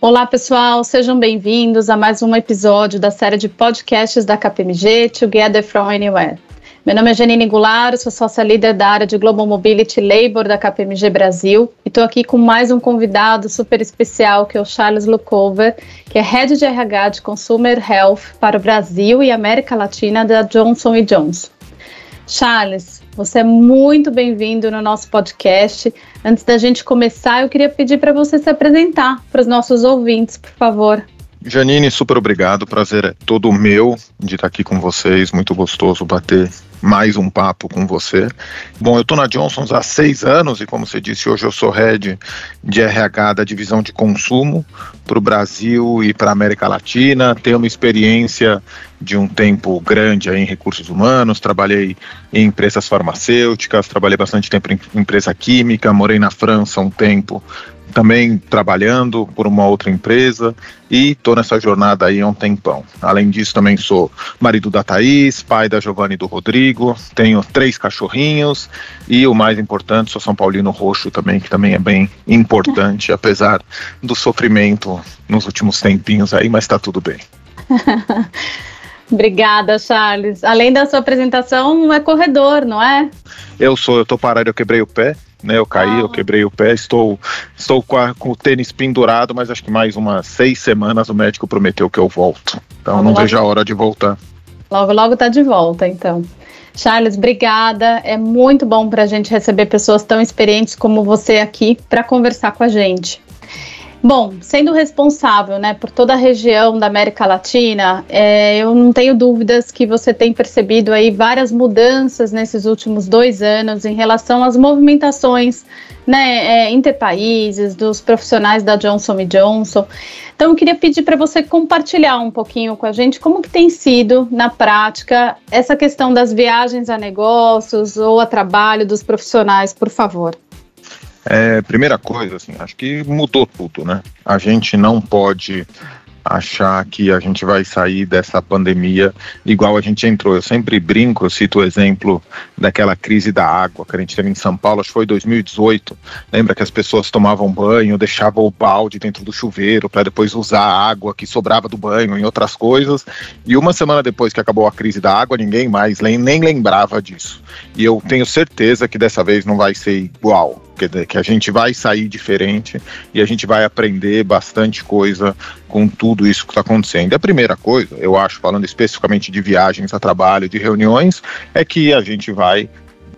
Olá, pessoal, sejam bem-vindos a mais um episódio da série de podcasts da KPMG Together from Anywhere. Meu nome é Janine Goulart, sou sócia líder da área de Global Mobility Labor da KPMG Brasil e estou aqui com mais um convidado super especial que é o Charles Lucover, que é Head de RH de Consumer Health para o Brasil e América Latina da Johnson Johnson. Charles, você é muito bem-vindo no nosso podcast. Antes da gente começar, eu queria pedir para você se apresentar para os nossos ouvintes, por favor. Janine, super obrigado. Prazer é todo meu de estar aqui com vocês. Muito gostoso bater mais um papo com você. Bom, eu estou na Johnson's há seis anos e, como você disse, hoje eu sou head de RH da divisão de consumo para o Brasil e para a América Latina. Tenho uma experiência de um tempo grande em recursos humanos, trabalhei em empresas farmacêuticas, trabalhei bastante tempo em empresa química, morei na França um tempo também trabalhando por uma outra empresa e estou nessa jornada aí há um tempão. Além disso, também sou marido da Thaís, pai da Giovanni e do Rodrigo, tenho três cachorrinhos e o mais importante, sou São Paulino Roxo também, que também é bem importante, apesar do sofrimento nos últimos tempinhos aí, mas está tudo bem. Obrigada, Charles. Além da sua apresentação, é corredor, não é? Eu sou, eu tô parado, eu quebrei o pé, né? Eu caí, ah. eu quebrei o pé, estou, estou com, a, com, o tênis pendurado, mas acho que mais umas seis semanas o médico prometeu que eu volto. Então logo, não logo, vejo a hora de voltar. Logo, logo tá de volta, então. Charles, obrigada. É muito bom para a gente receber pessoas tão experientes como você aqui para conversar com a gente. Bom, sendo responsável né, por toda a região da América Latina, é, eu não tenho dúvidas que você tem percebido aí várias mudanças nesses últimos dois anos em relação às movimentações né, é, interpaíses, dos profissionais da Johnson Johnson. Então, eu queria pedir para você compartilhar um pouquinho com a gente como que tem sido, na prática, essa questão das viagens a negócios ou a trabalho dos profissionais, por favor. É, primeira coisa, assim, acho que mudou tudo, né? A gente não pode achar que a gente vai sair dessa pandemia igual a gente entrou. Eu sempre brinco, eu cito o exemplo daquela crise da água que a gente teve em São Paulo, acho que foi 2018. Lembra que as pessoas tomavam banho, deixavam o balde dentro do chuveiro para depois usar a água que sobrava do banho em outras coisas. E uma semana depois que acabou a crise da água, ninguém mais nem lembrava disso. E eu tenho certeza que dessa vez não vai ser igual que a gente vai sair diferente e a gente vai aprender bastante coisa com tudo isso que está acontecendo. A primeira coisa, eu acho, falando especificamente de viagens a trabalho, de reuniões, é que a gente vai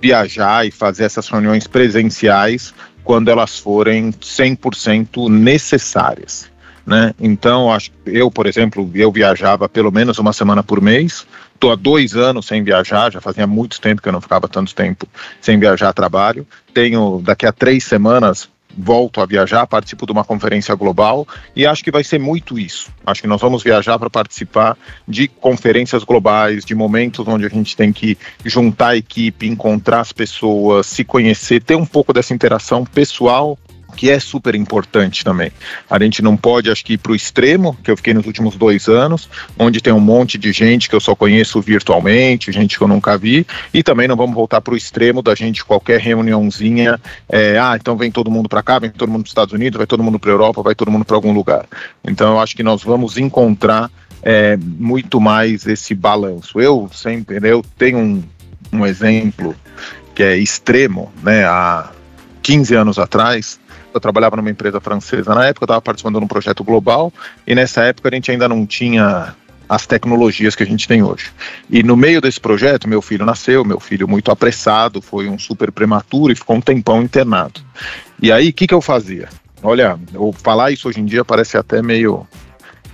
viajar e fazer essas reuniões presenciais quando elas forem 100% necessárias. Né? Então, acho eu, por exemplo, eu viajava pelo menos uma semana por mês. Estou há dois anos sem viajar, já fazia muito tempo que eu não ficava tanto tempo sem viajar a trabalho. Tenho daqui a três semanas volto a viajar, participo de uma conferência global e acho que vai ser muito isso. Acho que nós vamos viajar para participar de conferências globais, de momentos onde a gente tem que juntar a equipe, encontrar as pessoas, se conhecer, ter um pouco dessa interação pessoal que é super importante também. A gente não pode, acho que, ir para o extremo, que eu fiquei nos últimos dois anos, onde tem um monte de gente que eu só conheço virtualmente, gente que eu nunca vi, e também não vamos voltar para o extremo da gente, qualquer reuniãozinha, é, ah, então vem todo mundo para cá, vem todo mundo para os Estados Unidos, vai todo mundo para a Europa, vai todo mundo para algum lugar. Então, eu acho que nós vamos encontrar é, muito mais esse balanço. Eu sempre, eu tenho um, um exemplo que é extremo, né, há 15 anos atrás, eu trabalhava numa empresa francesa na época, eu estava participando de um projeto global e nessa época a gente ainda não tinha as tecnologias que a gente tem hoje. E no meio desse projeto, meu filho nasceu, meu filho muito apressado, foi um super prematuro e ficou um tempão internado. E aí, o que, que eu fazia? Olha, eu falar isso hoje em dia parece até meio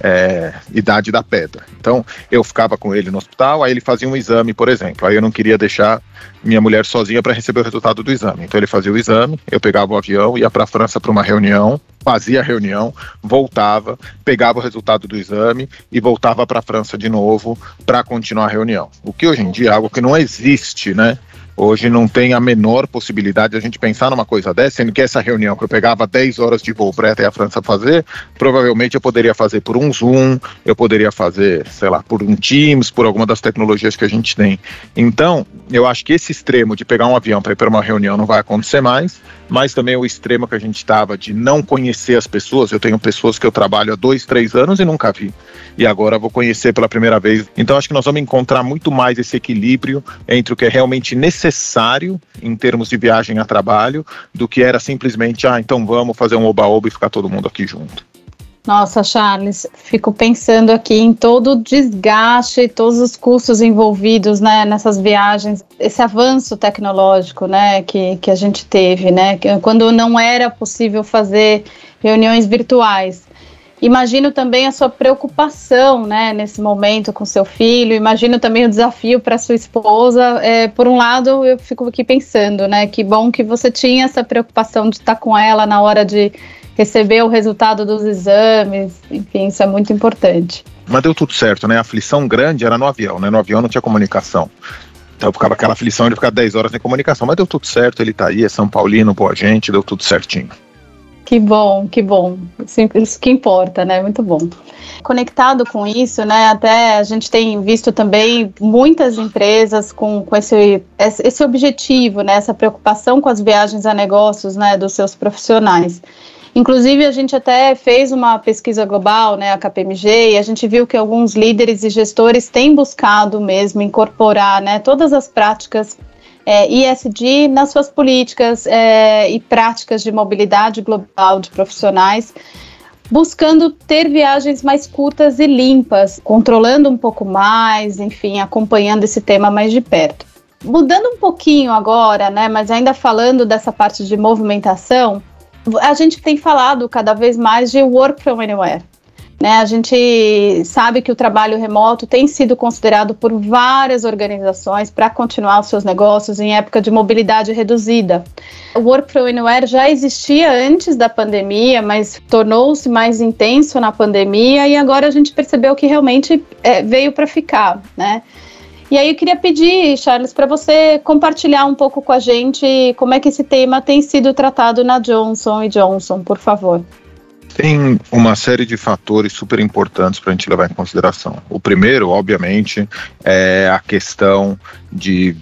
é, idade da pedra. Então, eu ficava com ele no hospital, aí ele fazia um exame, por exemplo. Aí eu não queria deixar minha mulher sozinha para receber o resultado do exame. Então, ele fazia o exame, eu pegava o avião, ia para a França para uma reunião, fazia a reunião, voltava, pegava o resultado do exame e voltava para a França de novo para continuar a reunião. O que hoje em dia é algo que não existe, né? Hoje não tem a menor possibilidade de a gente pensar numa coisa dessa, sendo que essa reunião que eu pegava 10 horas de voo para até a França fazer, provavelmente eu poderia fazer por um Zoom, eu poderia fazer, sei lá, por um Teams, por alguma das tecnologias que a gente tem. Então, eu acho que esse extremo de pegar um avião para ir para uma reunião não vai acontecer mais, mas também o extremo que a gente estava de não conhecer as pessoas. Eu tenho pessoas que eu trabalho há dois, três anos e nunca vi. E agora vou conhecer pela primeira vez. Então acho que nós vamos encontrar muito mais esse equilíbrio entre o que é realmente necessário em termos de viagem a trabalho do que era simplesmente, ah, então vamos fazer um oba-oba e ficar todo mundo aqui junto. Nossa, Charles, fico pensando aqui em todo o desgaste, todos os custos envolvidos né, nessas viagens, esse avanço tecnológico né, que, que a gente teve, né, quando não era possível fazer reuniões virtuais. Imagino também a sua preocupação né, nesse momento com seu filho, imagino também o desafio para sua esposa. É, por um lado, eu fico aqui pensando, né, que bom que você tinha essa preocupação de estar com ela na hora de receber o resultado dos exames, enfim, isso é muito importante. Mas deu tudo certo, né? A aflição grande era no avião, né? No avião não tinha comunicação. Então ficava aquela aflição de ficar 10 horas sem comunicação, mas deu tudo certo, ele tá aí, é São Paulino, boa gente, deu tudo certinho. Que bom, que bom. Isso que importa, né? Muito bom. Conectado com isso, né? Até a gente tem visto também muitas empresas com, com esse, esse objetivo, né? Essa preocupação com as viagens a negócios, né? Dos seus profissionais. Inclusive, a gente até fez uma pesquisa global, né, a KPMG, e a gente viu que alguns líderes e gestores têm buscado mesmo incorporar né, todas as práticas é, ISD nas suas políticas é, e práticas de mobilidade global de profissionais, buscando ter viagens mais curtas e limpas, controlando um pouco mais, enfim, acompanhando esse tema mais de perto. Mudando um pouquinho agora, né, mas ainda falando dessa parte de movimentação, a gente tem falado cada vez mais de work from anywhere. Né, a gente sabe que o trabalho remoto tem sido considerado por várias organizações para continuar os seus negócios em época de mobilidade reduzida. O Work from Anywhere já existia antes da pandemia, mas tornou-se mais intenso na pandemia e agora a gente percebeu que realmente é, veio para ficar. Né? E aí eu queria pedir, Charles, para você compartilhar um pouco com a gente como é que esse tema tem sido tratado na Johnson Johnson, por favor. Tem uma série de fatores super importantes para a gente levar em consideração. O primeiro, obviamente, é a questão de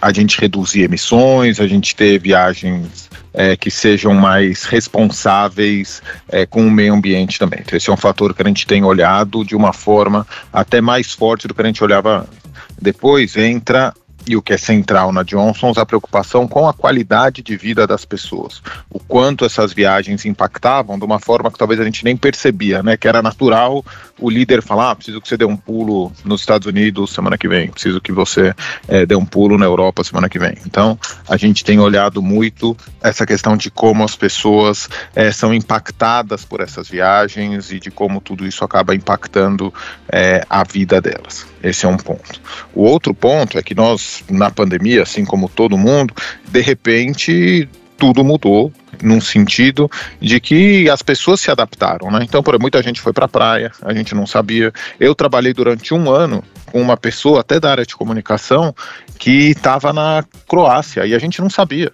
a gente reduzir emissões, a gente ter viagens é, que sejam mais responsáveis é, com o meio ambiente também. Então, esse é um fator que a gente tem olhado de uma forma até mais forte do que a gente olhava antes. Depois entra e o que é central na Johnson's, a preocupação com a qualidade de vida das pessoas. O quanto essas viagens impactavam de uma forma que talvez a gente nem percebia, né? Que era natural o líder falar, ah, preciso que você dê um pulo nos Estados Unidos semana que vem, preciso que você é, dê um pulo na Europa semana que vem. Então, a gente tem olhado muito essa questão de como as pessoas é, são impactadas por essas viagens e de como tudo isso acaba impactando é, a vida delas. Esse é um ponto. O outro ponto é que nós, na pandemia, assim como todo mundo, de repente tudo mudou num sentido de que as pessoas se adaptaram, né? Então, por muita gente foi para a praia, a gente não sabia. Eu trabalhei durante um ano com uma pessoa até da área de comunicação que estava na Croácia e a gente não sabia.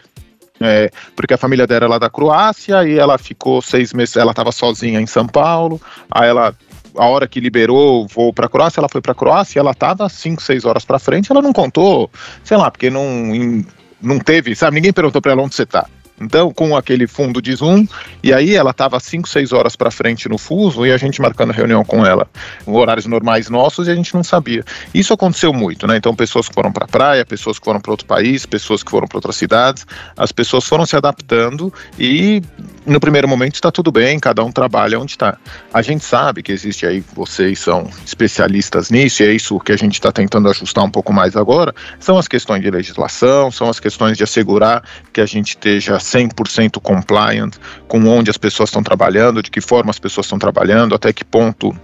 É, porque a família dela é lá da Croácia e ela ficou seis meses, ela estava sozinha em São Paulo, aí ela a hora que liberou voo para a Croácia, ela foi para a Croácia, ela estava 5, 6 horas para frente, ela não contou, sei lá, porque não, não teve, sabe, ninguém perguntou para ela onde você está. Então, com aquele fundo de Zoom, e aí ela estava 5, 6 horas para frente no fuso e a gente marcando reunião com ela, horários normais nossos, e a gente não sabia. Isso aconteceu muito, né? Então, pessoas que foram para a praia, pessoas que foram para outro país, pessoas que foram para outras cidades, as pessoas foram se adaptando e no primeiro momento está tudo bem, cada um trabalha onde está. A gente sabe que existe aí, vocês são especialistas nisso, e é isso que a gente está tentando ajustar um pouco mais agora, são as questões de legislação, são as questões de assegurar que a gente esteja 100% compliant com onde as pessoas estão trabalhando, de que forma as pessoas estão trabalhando, até que ponto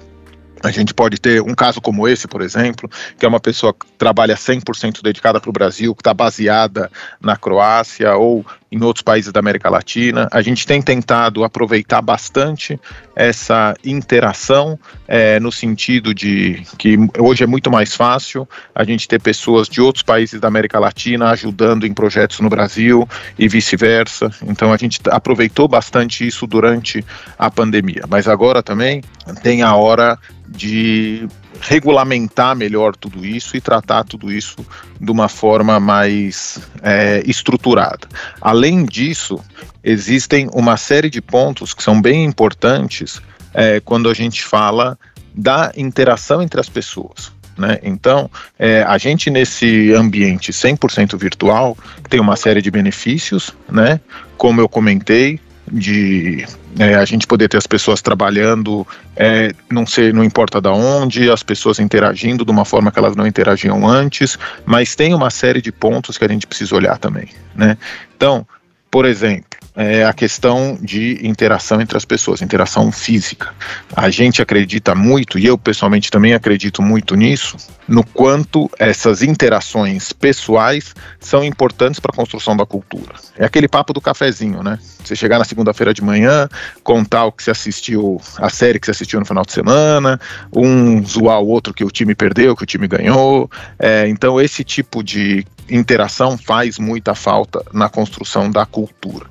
a gente pode ter um caso como esse, por exemplo, que é uma pessoa que trabalha 100% dedicada para o Brasil, que está baseada na Croácia, ou em outros países da América Latina. A gente tem tentado aproveitar bastante essa interação é, no sentido de que hoje é muito mais fácil a gente ter pessoas de outros países da América Latina ajudando em projetos no Brasil e vice-versa. Então a gente aproveitou bastante isso durante a pandemia. Mas agora também tem a hora de regulamentar melhor tudo isso e tratar tudo isso de uma forma mais é, estruturada. Além disso, existem uma série de pontos que são bem importantes é, quando a gente fala da interação entre as pessoas. Né? Então, é, a gente nesse ambiente 100% virtual tem uma série de benefícios, né? como eu comentei, de é, a gente poder ter as pessoas trabalhando, é, não sei, não importa da onde, as pessoas interagindo de uma forma que elas não interagiam antes, mas tem uma série de pontos que a gente precisa olhar também, né? Então, por exemplo, é a questão de interação entre as pessoas, interação física. A gente acredita muito, e eu pessoalmente também acredito muito nisso, no quanto essas interações pessoais são importantes para a construção da cultura. É aquele papo do cafezinho, né? Você chegar na segunda-feira de manhã, contar o que você assistiu, a série que você assistiu no final de semana, um zoar o outro que o time perdeu, que o time ganhou. É, então, esse tipo de interação faz muita falta na construção da cultura.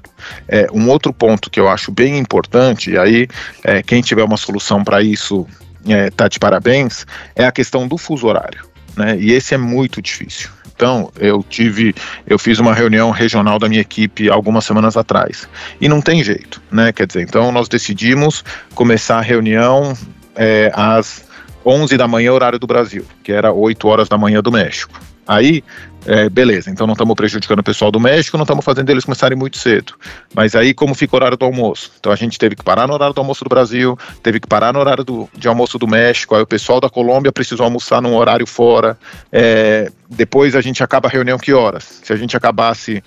É, um outro ponto que eu acho bem importante, e aí é, quem tiver uma solução para isso está é, de parabéns, é a questão do fuso horário. Né? E esse é muito difícil. Então, eu tive, eu fiz uma reunião regional da minha equipe algumas semanas atrás. E não tem jeito, né? Quer dizer, então nós decidimos começar a reunião é, às 11 da manhã, horário do Brasil, que era 8 horas da manhã do México. Aí é, beleza, então não estamos prejudicando o pessoal do México, não estamos fazendo eles começarem muito cedo. Mas aí, como fica o horário do almoço? Então a gente teve que parar no horário do almoço do Brasil, teve que parar no horário do, de almoço do México, aí o pessoal da Colômbia precisou almoçar num horário fora. É, depois a gente acaba a reunião que horas? Se a gente acabasse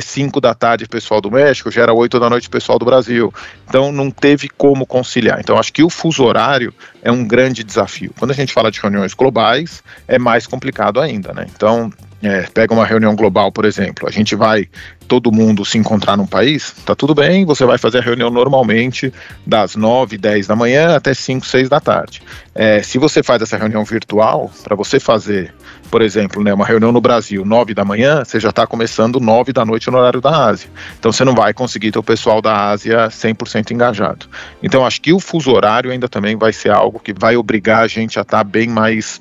5 é, da tarde, pessoal do México, já era 8 da noite, pessoal do Brasil. Então não teve como conciliar. Então acho que o fuso horário é um grande desafio. Quando a gente fala de reuniões globais, é mais complicado ainda, né? Então é, pega uma reunião global, por exemplo, a gente vai todo mundo se encontrar num país, tá tudo bem, você vai fazer a reunião normalmente das 9, 10 da manhã até 5, 6 da tarde. É, se você faz essa reunião virtual, para você fazer, por exemplo, né, uma reunião no Brasil, 9 da manhã, você já está começando 9 da noite no horário da Ásia. Então você não vai conseguir ter o pessoal da Ásia 100% engajado. Então acho que o fuso horário ainda também vai ser algo que vai obrigar a gente a estar tá bem mais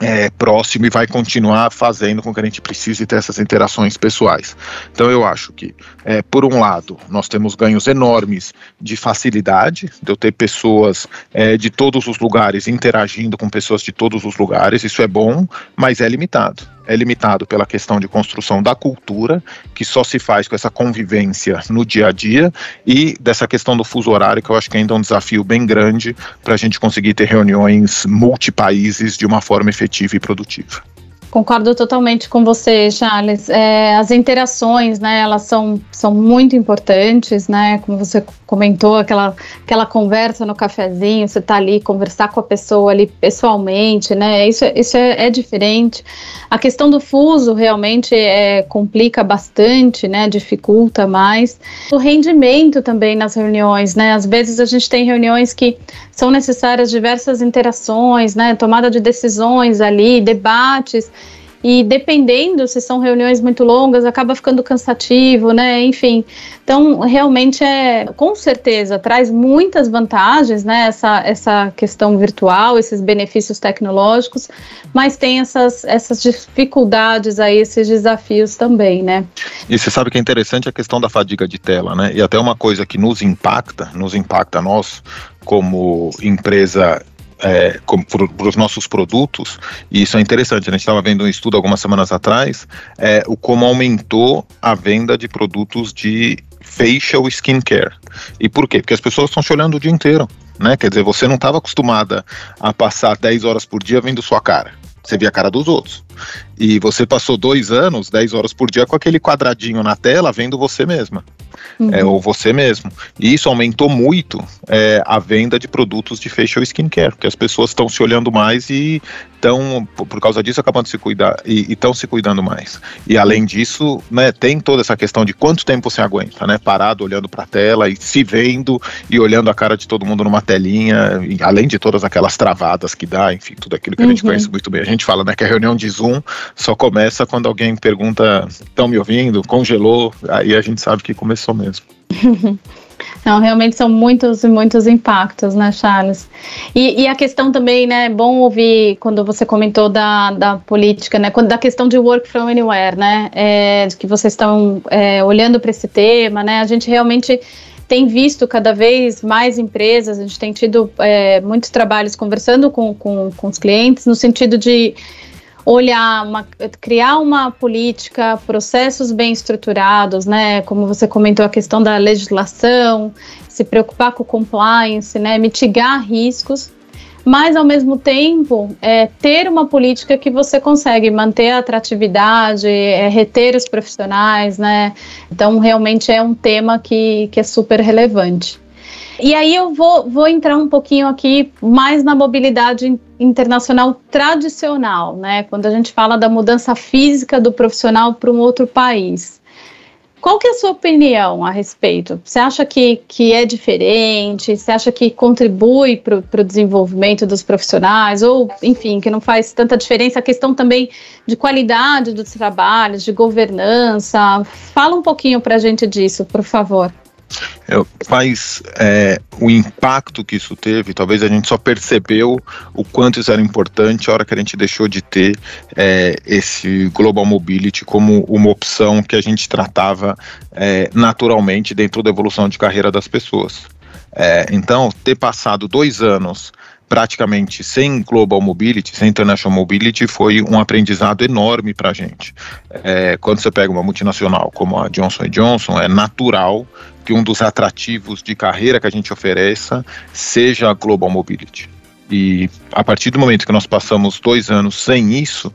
é, próximo e vai continuar fazendo com que a gente precise ter essas interações pessoais. Então eu acho que, é, por um lado, nós temos ganhos enormes de facilidade, de eu ter pessoas é, de todos os lugares interagindo com pessoas de todos os lugares, isso é bom, mas é limitado é limitado pela questão de construção da cultura, que só se faz com essa convivência no dia a dia, e dessa questão do fuso horário, que eu acho que ainda é um desafio bem grande para a gente conseguir ter reuniões multipaíses de uma forma efetiva e produtiva. Concordo totalmente com você, Charles. É, as interações, né, elas são, são muito importantes, né, como você comentou, aquela, aquela conversa no cafezinho, você tá ali, conversar com a pessoa ali pessoalmente, né, isso, isso é, é diferente. A questão do fuso realmente é, complica bastante, né, dificulta mais. O rendimento também nas reuniões, né, às vezes a gente tem reuniões que são necessárias diversas interações, né, tomada de decisões ali, debates, e dependendo se são reuniões muito longas, acaba ficando cansativo, né? Enfim, então realmente é, com certeza, traz muitas vantagens, né? Essa, essa questão virtual, esses benefícios tecnológicos, mas tem essas, essas dificuldades aí, esses desafios também, né? E você sabe que é interessante a questão da fadiga de tela, né? E até uma coisa que nos impacta, nos impacta nós como empresa é, para os nossos produtos, e isso é interessante, a gente estava vendo um estudo algumas semanas atrás, é, o como aumentou a venda de produtos de facial skincare. E por quê? Porque as pessoas estão te olhando o dia inteiro, né? Quer dizer, você não estava acostumada a passar 10 horas por dia vendo sua cara. Você via a cara dos outros. E você passou dois anos, 10 horas por dia, com aquele quadradinho na tela, vendo você mesma. Uhum. É, ou você mesmo. E isso aumentou muito é, a venda de produtos de facial skincare, porque as pessoas estão se olhando mais e estão, por causa disso, acabando de se cuidar e estão se cuidando mais. E além disso, né, tem toda essa questão de quanto tempo você aguenta, né? Parado olhando para a tela e se vendo e olhando a cara de todo mundo numa telinha, e, além de todas aquelas travadas que dá, enfim, tudo aquilo que uhum. a gente uhum. conhece muito bem. A gente fala, né, que a reunião de Zoom só começa quando alguém pergunta: "Estão me ouvindo? Congelou?" Aí a gente sabe que começou mesmo. Não, realmente são muitos e muitos impactos, né, Charles? E, e, a questão também, né, é bom ouvir quando você comentou da, da política, né, quando, da questão de work from anywhere, né, é, que vocês estão é, olhando para esse tema, né, a gente realmente tem visto cada vez mais empresas, a gente tem tido é, muitos trabalhos conversando com, com, com os clientes no sentido de olhar, uma, criar uma política, processos bem estruturados, né? Como você comentou, a questão da legislação, se preocupar com compliance, né? Mitigar riscos, mas ao mesmo tempo é, ter uma política que você consegue manter a atratividade, é, reter os profissionais, né? Então realmente é um tema que, que é super relevante. E aí eu vou, vou entrar um pouquinho aqui mais na mobilidade internacional tradicional, né? Quando a gente fala da mudança física do profissional para um outro país. Qual que é a sua opinião a respeito? Você acha que, que é diferente? Você acha que contribui para o desenvolvimento dos profissionais? Ou, enfim, que não faz tanta diferença? A questão também de qualidade dos trabalhos, de governança. Fala um pouquinho para a gente disso, por favor. É, faz é, o impacto que isso teve, talvez a gente só percebeu o quanto isso era importante a hora que a gente deixou de ter é, esse Global Mobility como uma opção que a gente tratava é, naturalmente dentro da evolução de carreira das pessoas. É, então, ter passado dois anos praticamente sem Global Mobility, sem International Mobility, foi um aprendizado enorme para a gente. É, quando você pega uma multinacional como a Johnson Johnson, é natural que um dos atrativos de carreira que a gente ofereça seja a Global Mobility. E a partir do momento que nós passamos dois anos sem isso,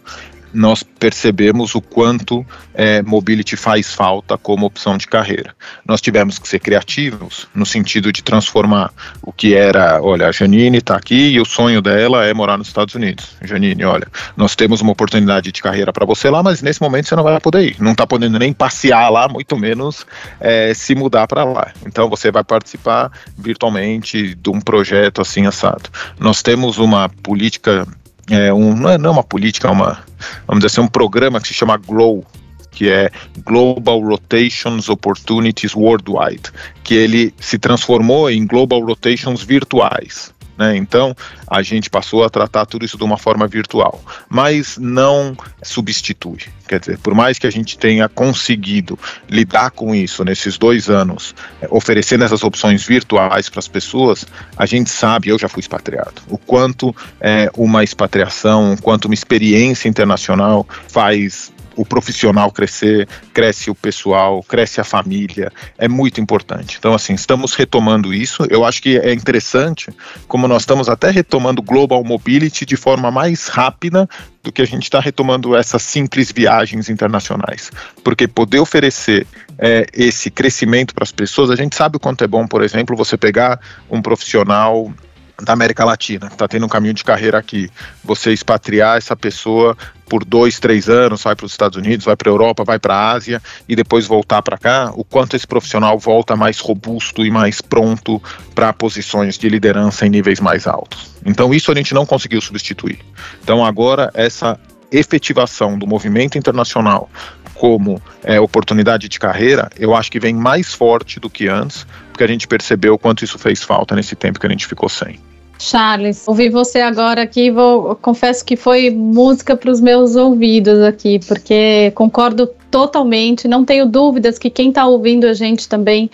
nós percebemos o quanto é, mobility faz falta como opção de carreira. Nós tivemos que ser criativos no sentido de transformar o que era, olha, a Janine está aqui e o sonho dela é morar nos Estados Unidos. Janine, olha, nós temos uma oportunidade de carreira para você lá, mas nesse momento você não vai poder ir. Não está podendo nem passear lá, muito menos é, se mudar para lá. Então você vai participar virtualmente de um projeto assim assado. Nós temos uma política é um, não, é, não é uma política, é uma, vamos dizer assim, um programa que se chama GLOW, que é Global Rotations Opportunities Worldwide, que ele se transformou em Global Rotations Virtuais. Né? Então, a gente passou a tratar tudo isso de uma forma virtual, mas não substitui. Quer dizer, por mais que a gente tenha conseguido lidar com isso nesses dois anos, é, oferecendo essas opções virtuais para as pessoas, a gente sabe, eu já fui expatriado, o quanto é, uma expatriação, o quanto uma experiência internacional faz o profissional crescer, cresce o pessoal, cresce a família, é muito importante. Então, assim, estamos retomando isso. Eu acho que é interessante como nós estamos até retomando Global Mobility de forma mais rápida do que a gente está retomando essas simples viagens internacionais. Porque poder oferecer é, esse crescimento para as pessoas, a gente sabe o quanto é bom, por exemplo, você pegar um profissional da América Latina, que está tendo um caminho de carreira aqui. Você expatriar essa pessoa por dois, três anos, vai para os Estados Unidos, vai para a Europa, vai para a Ásia e depois voltar para cá, o quanto esse profissional volta mais robusto e mais pronto para posições de liderança em níveis mais altos. Então isso a gente não conseguiu substituir. Então agora essa efetivação do movimento internacional como é, oportunidade de carreira, eu acho que vem mais forte do que antes, porque a gente percebeu o quanto isso fez falta nesse tempo que a gente ficou sem. Charles, ouvir você agora aqui, vou, confesso que foi música para os meus ouvidos aqui, porque concordo totalmente, não tenho dúvidas que quem está ouvindo a gente também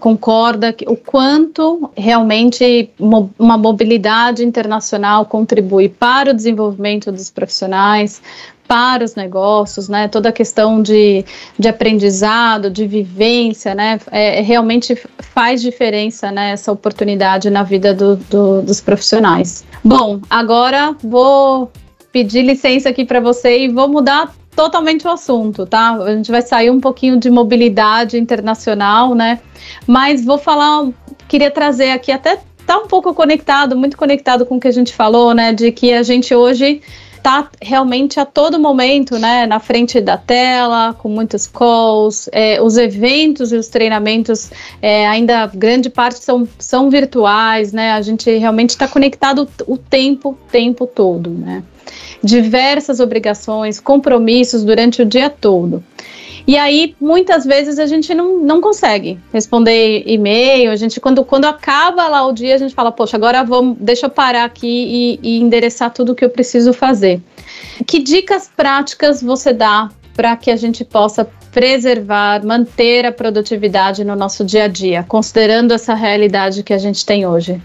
concorda que, o quanto realmente uma mobilidade internacional contribui para o desenvolvimento dos profissionais, para os negócios, né? Toda a questão de, de aprendizado, de vivência, né? É, é, realmente faz diferença, né? Essa oportunidade na vida do, do, dos profissionais. Bom, agora vou pedir licença aqui para você e vou mudar totalmente o assunto, tá? A gente vai sair um pouquinho de mobilidade internacional, né? Mas vou falar, queria trazer aqui até tá um pouco conectado, muito conectado com o que a gente falou, né? De que a gente hoje está realmente a todo momento, né, na frente da tela, com muitos calls, é, os eventos e os treinamentos é, ainda grande parte são, são virtuais, né, a gente realmente está conectado o tempo, tempo todo, né, diversas obrigações, compromissos durante o dia todo. E aí, muitas vezes, a gente não, não consegue responder e-mail. A gente, quando, quando acaba lá o dia, a gente fala, poxa, agora vamos, deixa eu parar aqui e, e endereçar tudo o que eu preciso fazer. Que dicas práticas você dá para que a gente possa preservar, manter a produtividade no nosso dia a dia, considerando essa realidade que a gente tem hoje?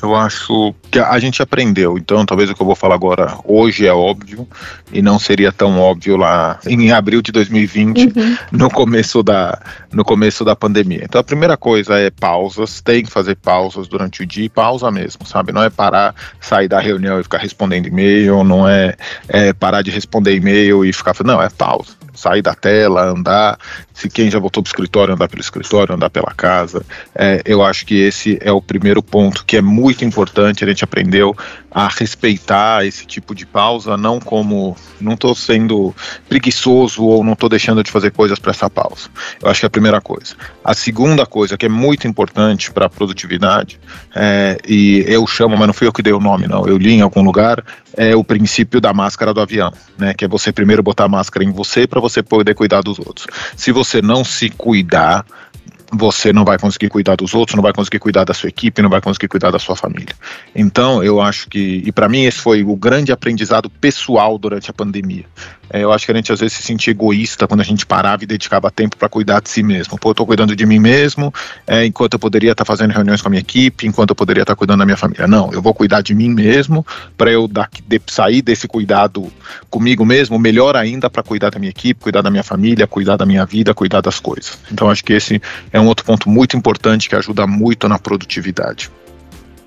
Eu acho que a gente aprendeu, então talvez o que eu vou falar agora hoje é óbvio e não seria tão óbvio lá em abril de 2020, uhum. no começo da no começo da pandemia. Então a primeira coisa é pausas, tem que fazer pausas durante o dia, pausa mesmo, sabe? Não é parar, sair da reunião e ficar respondendo e-mail, não é, é parar de responder e-mail e ficar, não, é pausa sair da tela, andar. Se quem já voltou para o escritório, andar pelo escritório, andar pela casa. É, eu acho que esse é o primeiro ponto que é muito importante. A gente aprendeu a respeitar esse tipo de pausa, não como não estou sendo preguiçoso ou não estou deixando de fazer coisas para essa pausa. Eu acho que é a primeira coisa. A segunda coisa que é muito importante para a produtividade, é, e eu chamo, mas não fui eu que dei o nome, não, eu li em algum lugar, é o princípio da máscara do avião, né? Que é você primeiro botar a máscara em você para você poder cuidar dos outros. Se você não se cuidar, você não vai conseguir cuidar dos outros, não vai conseguir cuidar da sua equipe, não vai conseguir cuidar da sua família. Então, eu acho que, e para mim esse foi o grande aprendizado pessoal durante a pandemia. É, eu acho que a gente às vezes se sentia egoísta quando a gente parava e dedicava tempo para cuidar de si mesmo. Pô, eu tô cuidando de mim mesmo, é, enquanto eu poderia estar tá fazendo reuniões com a minha equipe, enquanto eu poderia estar tá cuidando da minha família. Não, eu vou cuidar de mim mesmo para eu de, sair desse cuidado comigo mesmo, melhor ainda para cuidar da minha equipe, cuidar da minha família, cuidar da minha vida, cuidar das coisas. Então, acho que esse é um outro ponto muito importante que ajuda muito na produtividade.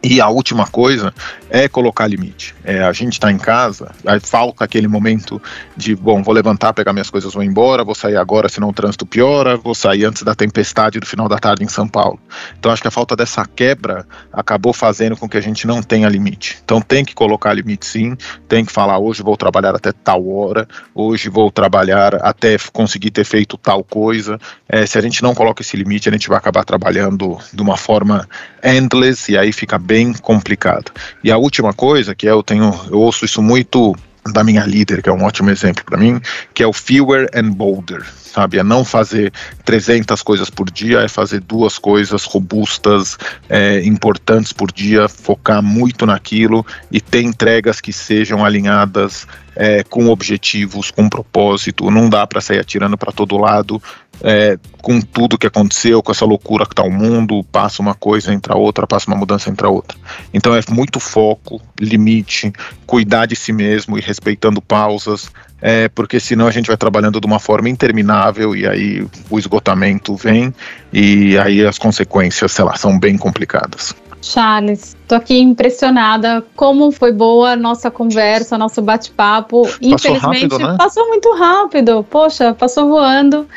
E a última coisa é colocar limite. É, a gente está em casa, aí falta aquele momento de, bom, vou levantar, pegar minhas coisas, vou embora, vou sair agora, senão o trânsito piora, vou sair antes da tempestade do final da tarde em São Paulo. Então acho que a falta dessa quebra acabou fazendo com que a gente não tenha limite. Então tem que colocar limite sim, tem que falar hoje vou trabalhar até tal hora, hoje vou trabalhar até conseguir ter feito tal coisa. É, se a gente não coloca esse limite, a gente vai acabar trabalhando de uma forma endless e aí fica bem bem complicado. E a última coisa que é, eu tenho, eu ouço isso muito da minha líder, que é um ótimo exemplo para mim, que é o fewer and bolder, sabe? É não fazer 300 coisas por dia, é fazer duas coisas robustas, é, importantes por dia, focar muito naquilo e ter entregas que sejam alinhadas é, com objetivos, com propósito. Não dá para sair atirando para todo lado é, com tudo que aconteceu, com essa loucura que está o mundo, passa uma coisa, entra outra, passa uma mudança, entra outra. Então é muito foco, limite, cuidar de si mesmo e respeitando pausas, é, porque senão a gente vai trabalhando de uma forma interminável e aí o esgotamento vem e aí as consequências, sei lá, são bem complicadas. Charles, tô aqui impressionada como foi boa a nossa conversa, nosso bate-papo. Infelizmente, rápido, né? passou muito rápido. Poxa, passou voando.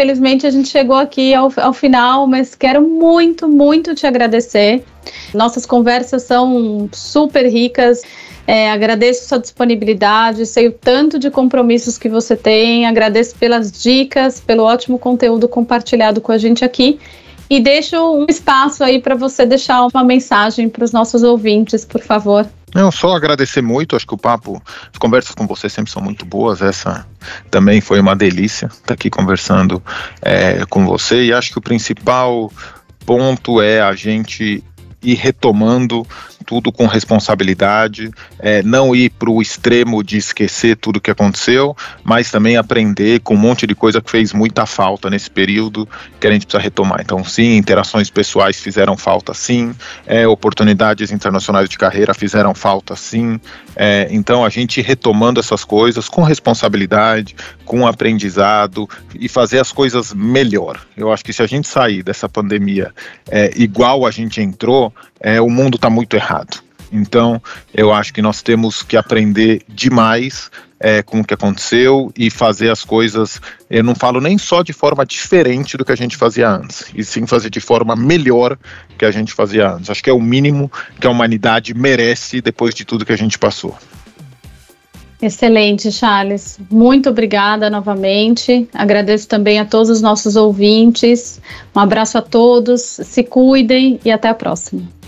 Infelizmente, a gente chegou aqui ao, ao final, mas quero muito, muito te agradecer. Nossas conversas são super ricas. É, agradeço sua disponibilidade, sei o tanto de compromissos que você tem, agradeço pelas dicas, pelo ótimo conteúdo compartilhado com a gente aqui e deixo um espaço aí para você deixar uma mensagem para os nossos ouvintes, por favor. Não, só agradecer muito, acho que o papo, as conversas com você sempre são muito boas, essa também foi uma delícia estar tá aqui conversando é, com você, e acho que o principal ponto é a gente ir retomando tudo com responsabilidade, é, não ir para o extremo de esquecer tudo que aconteceu, mas também aprender com um monte de coisa que fez muita falta nesse período que a gente precisa retomar. Então, sim, interações pessoais fizeram falta, sim, é, oportunidades internacionais de carreira fizeram falta, sim. É, então, a gente retomando essas coisas com responsabilidade, com aprendizado e fazer as coisas melhor. Eu acho que se a gente sair dessa pandemia é, igual a gente entrou, é, o mundo está muito errado. Então, eu acho que nós temos que aprender demais é, com o que aconteceu e fazer as coisas. Eu não falo nem só de forma diferente do que a gente fazia antes, e sim fazer de forma melhor que a gente fazia antes. Acho que é o mínimo que a humanidade merece depois de tudo que a gente passou. Excelente, Charles. Muito obrigada novamente. Agradeço também a todos os nossos ouvintes. Um abraço a todos, se cuidem e até a próxima.